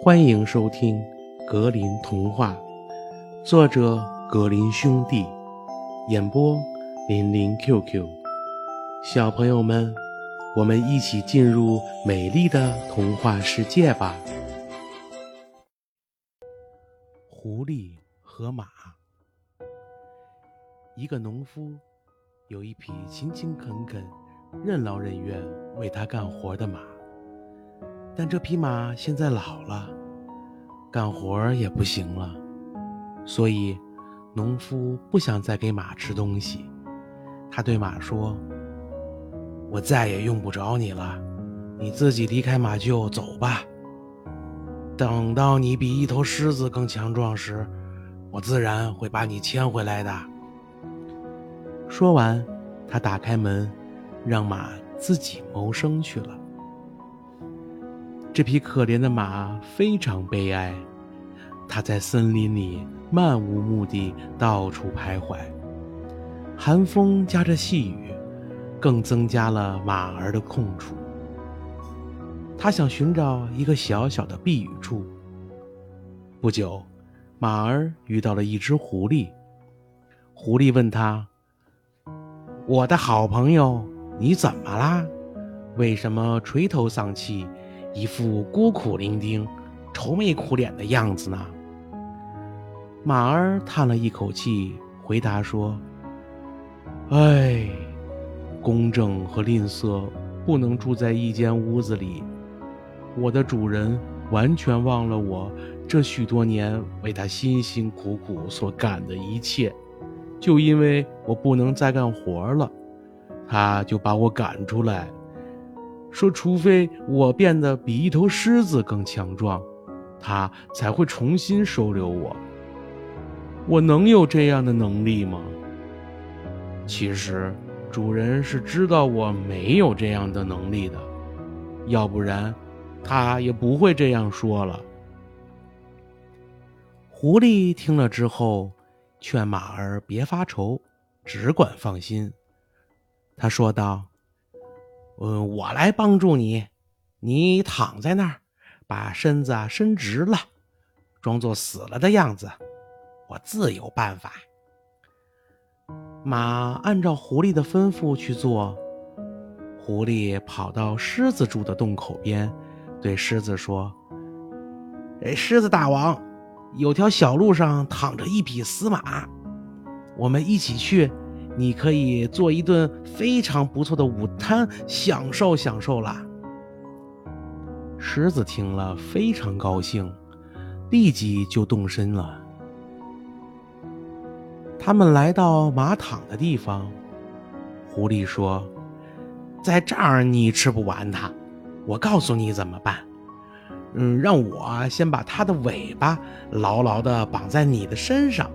欢迎收听《格林童话》，作者格林兄弟，演播林林 QQ。小朋友们，我们一起进入美丽的童话世界吧！狐狸和马。一个农夫有一匹勤勤恳恳、任劳任怨为他干活的马。但这匹马现在老了，干活也不行了，所以农夫不想再给马吃东西。他对马说：“我再也用不着你了，你自己离开马厩走吧。等到你比一头狮子更强壮时，我自然会把你牵回来的。”说完，他打开门，让马自己谋生去了。这匹可怜的马非常悲哀，它在森林里漫无目的到处徘徊。寒风夹着细雨，更增加了马儿的痛楚。他想寻找一个小小的避雨处。不久，马儿遇到了一只狐狸。狐狸问他：“我的好朋友，你怎么啦？为什么垂头丧气？”一副孤苦伶仃、愁眉苦脸的样子呢。马儿叹了一口气，回答说：“唉，公正和吝啬不能住在一间屋子里。我的主人完全忘了我这许多年为他辛辛苦苦所干的一切，就因为我不能再干活了，他就把我赶出来。”说：“除非我变得比一头狮子更强壮，他才会重新收留我。我能有这样的能力吗？”其实，主人是知道我没有这样的能力的，要不然，他也不会这样说了。狐狸听了之后，劝马儿别发愁，只管放心。他说道。嗯，我来帮助你。你躺在那儿，把身子伸直了，装作死了的样子。我自有办法。马按照狐狸的吩咐去做。狐狸跑到狮子住的洞口边，对狮子说：“哎，狮子大王，有条小路上躺着一匹死马，我们一起去。”你可以做一顿非常不错的午餐，享受享受啦。狮子听了非常高兴，立即就动身了。他们来到马躺的地方，狐狸说：“在这儿你吃不完它，我告诉你怎么办。嗯，让我先把它的尾巴牢牢地绑在你的身上。”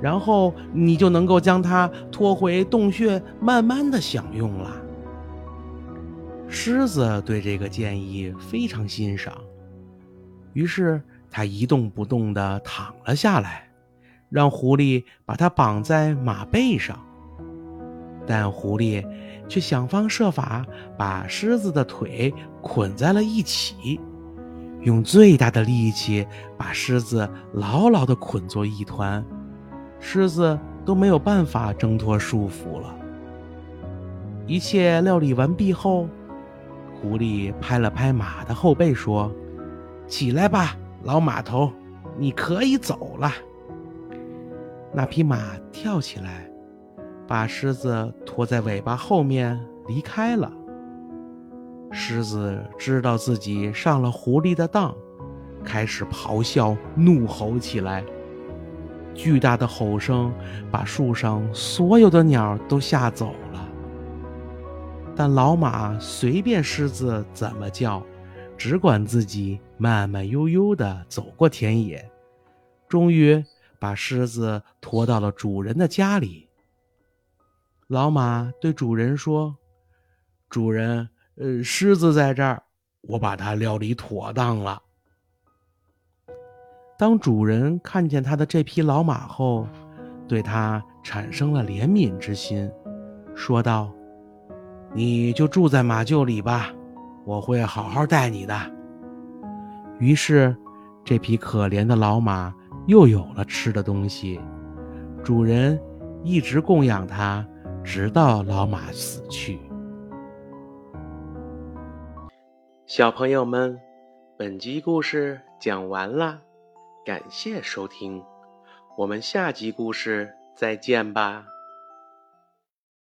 然后你就能够将它拖回洞穴，慢慢的享用了。狮子对这个建议非常欣赏，于是他一动不动地躺了下来，让狐狸把它绑在马背上。但狐狸却想方设法把狮子的腿捆在了一起，用最大的力气把狮子牢牢地捆作一团。狮子都没有办法挣脱束缚了。一切料理完毕后，狐狸拍了拍马的后背，说：“起来吧，老马头，你可以走了。”那匹马跳起来，把狮子拖在尾巴后面离开了。狮子知道自己上了狐狸的当，开始咆哮、怒吼起来。巨大的吼声把树上所有的鸟都吓走了，但老马随便狮子怎么叫，只管自己慢慢悠悠地走过田野，终于把狮子驮到了主人的家里。老马对主人说：“主人，呃，狮子在这儿，我把它料理妥当了。”当主人看见他的这匹老马后，对他产生了怜悯之心，说道：“你就住在马厩里吧，我会好好待你的。”于是，这匹可怜的老马又有了吃的东西，主人一直供养它，直到老马死去。小朋友们，本集故事讲完了，感谢收听，我们下集故事再见吧。